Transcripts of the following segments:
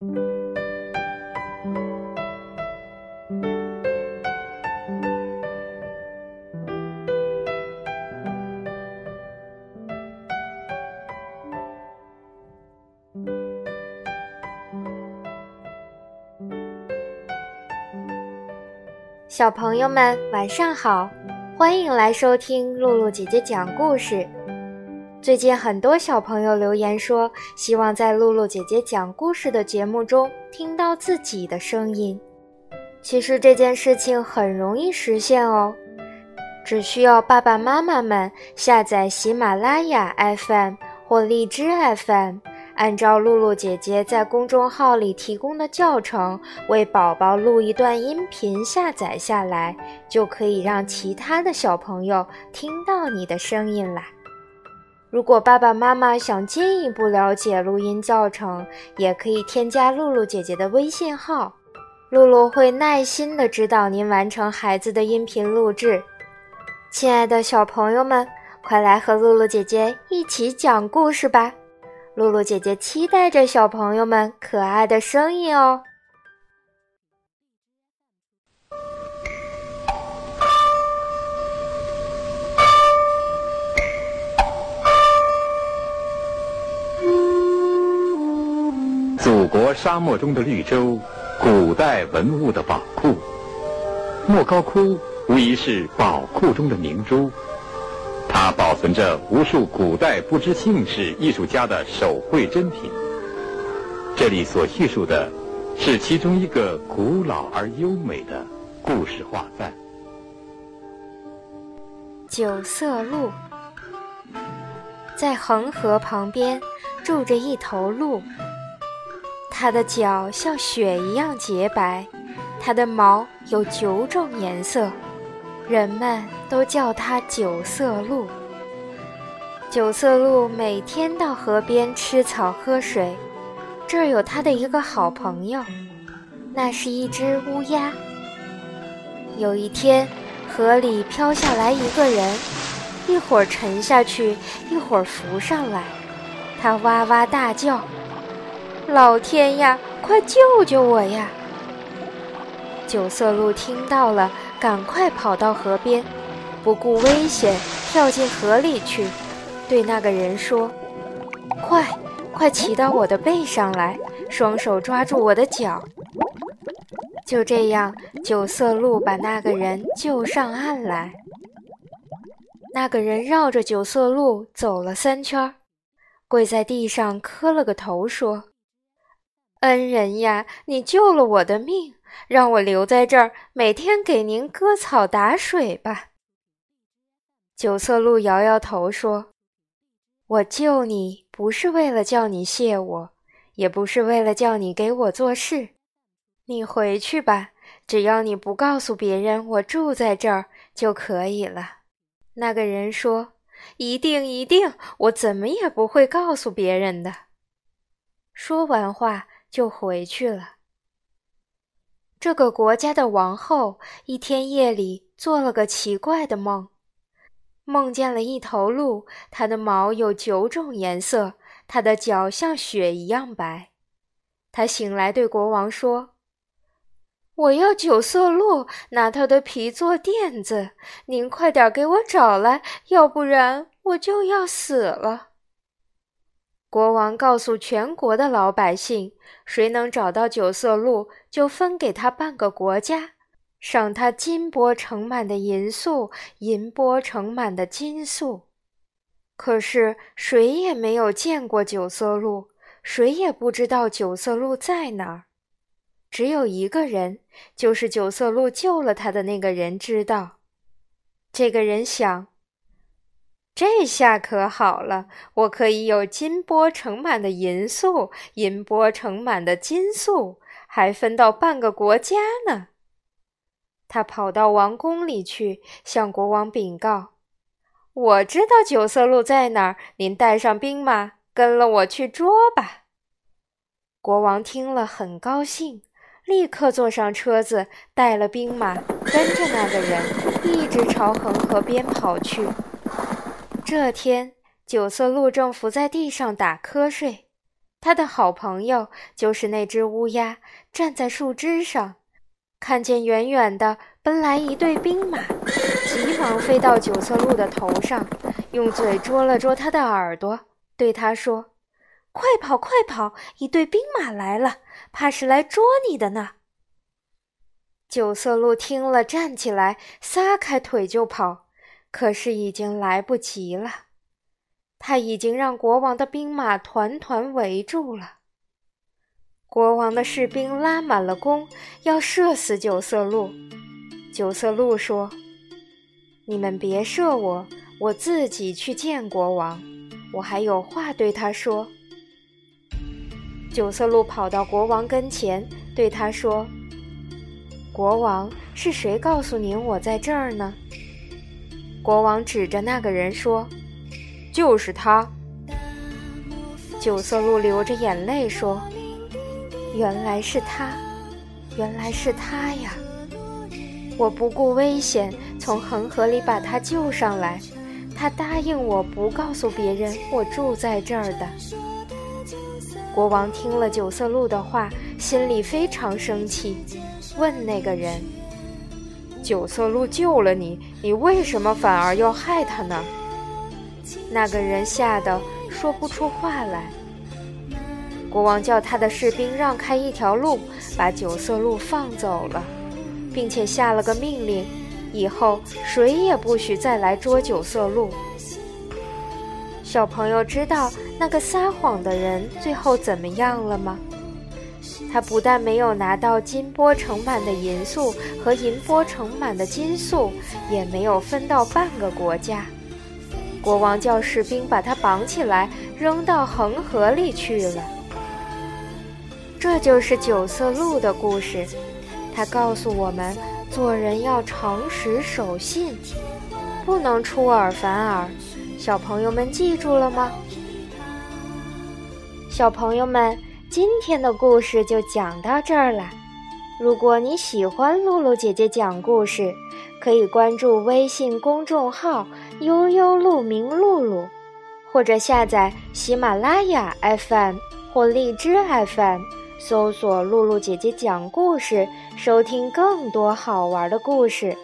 小朋友们，晚上好！欢迎来收听露露姐姐讲故事。最近很多小朋友留言说，希望在露露姐姐讲故事的节目中听到自己的声音。其实这件事情很容易实现哦，只需要爸爸妈妈们下载喜马拉雅 FM 或荔枝 FM。按照露露姐姐在公众号里提供的教程，为宝宝录一段音频，下载下来，就可以让其他的小朋友听到你的声音啦。如果爸爸妈妈想进一步了解录音教程，也可以添加露露姐姐的微信号，露露会耐心的指导您完成孩子的音频录制。亲爱的小朋友们，快来和露露姐姐一起讲故事吧！露露姐姐期待着小朋友们可爱的声音哦。祖国沙漠中的绿洲，古代文物的宝库，莫高窟无疑是宝库中的明珠。它保存着无数古代不知姓氏艺术家的手绘珍品。这里所叙述的，是其中一个古老而优美的故事画赞。九色鹿，在恒河旁边住着一头鹿，它的脚像雪一样洁白，它的毛有九种颜色。人们都叫它九色鹿。九色鹿每天到河边吃草喝水，这儿有它的一个好朋友，那是一只乌鸦。有一天，河里飘下来一个人，一会儿沉下去，一会儿浮上来，他哇哇大叫：“老天呀，快救救我呀！”九色鹿听到了。赶快跑到河边，不顾危险跳进河里去，对那个人说：“快，快骑到我的背上来，双手抓住我的脚。”就这样，九色鹿把那个人救上岸来。那个人绕着九色鹿走了三圈，跪在地上磕了个头，说：“恩人呀，你救了我的命。”让我留在这儿，每天给您割草打水吧。九色鹿摇摇头说：“我救你不是为了叫你谢我，也不是为了叫你给我做事。你回去吧，只要你不告诉别人我住在这儿就可以了。”那个人说：“一定一定，我怎么也不会告诉别人的。”说完话就回去了。这个国家的王后一天夜里做了个奇怪的梦，梦见了一头鹿，它的毛有九种颜色，它的脚像雪一样白。她醒来对国王说：“我要九色鹿，拿它的皮做垫子，您快点给我找来，要不然我就要死了。”国王告诉全国的老百姓：“谁能找到九色鹿，就分给他半个国家，赏他金钵盛满的银粟，银钵盛满的金粟。”可是谁也没有见过九色鹿，谁也不知道九色鹿在哪儿。只有一个人，就是九色鹿救了他的那个人知道。这个人想。这下可好了，我可以有金钵盛满的银粟，银钵盛满的金粟，还分到半个国家呢。他跑到王宫里去，向国王禀告：“我知道九色鹿在哪儿，您带上兵马，跟了我去捉吧。”国王听了很高兴，立刻坐上车子，带了兵马，跟着那个人，一直朝恒河边跑去。这天，九色鹿正伏在地上打瞌睡，他的好朋友就是那只乌鸦，站在树枝上，看见远远的奔来一队兵马，急忙飞到九色鹿的头上，用嘴捉了捉他的耳朵，对他说：“快跑，快跑！一队兵马来了，怕是来捉你的呢。”九色鹿听了，站起来，撒开腿就跑，可是已经来不及了。他已经让国王的兵马团团围住了。国王的士兵拉满了弓，要射死九色鹿。九色鹿说：“你们别射我，我自己去见国王，我还有话对他说。”九色鹿跑到国王跟前，对他说：“国王，是谁告诉您我在这儿呢？”国王指着那个人说。就是他。九色鹿流着眼泪说：“原来是他，原来是他呀！我不顾危险从恒河里把他救上来，他答应我不告诉别人我住在这儿的。”国王听了九色鹿的话，心里非常生气，问那个人：“九色鹿救了你，你为什么反而要害他呢？”那个人吓得说不出话来。国王叫他的士兵让开一条路，把九色鹿放走了，并且下了个命令：以后谁也不许再来捉九色鹿。小朋友知道那个撒谎的人最后怎么样了吗？他不但没有拿到金钵盛满的银粟和银钵盛满的金粟，也没有分到半个国家。国王叫士兵把他绑起来，扔到恒河里去了。这就是九色鹿的故事，它告诉我们，做人要诚实守信，不能出尔反尔。小朋友们记住了吗？小朋友们，今天的故事就讲到这儿了。如果你喜欢露露姐姐讲故事，可以关注微信公众号“悠悠鹿鸣露露”，或者下载喜马拉雅 FM 或荔枝 FM，搜索“露露姐姐讲故事”，收听更多好玩的故事。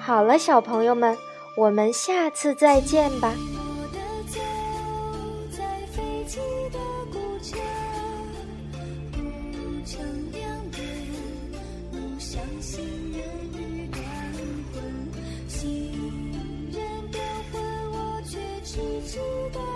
好了，小朋友们，我们下次再见吧。知道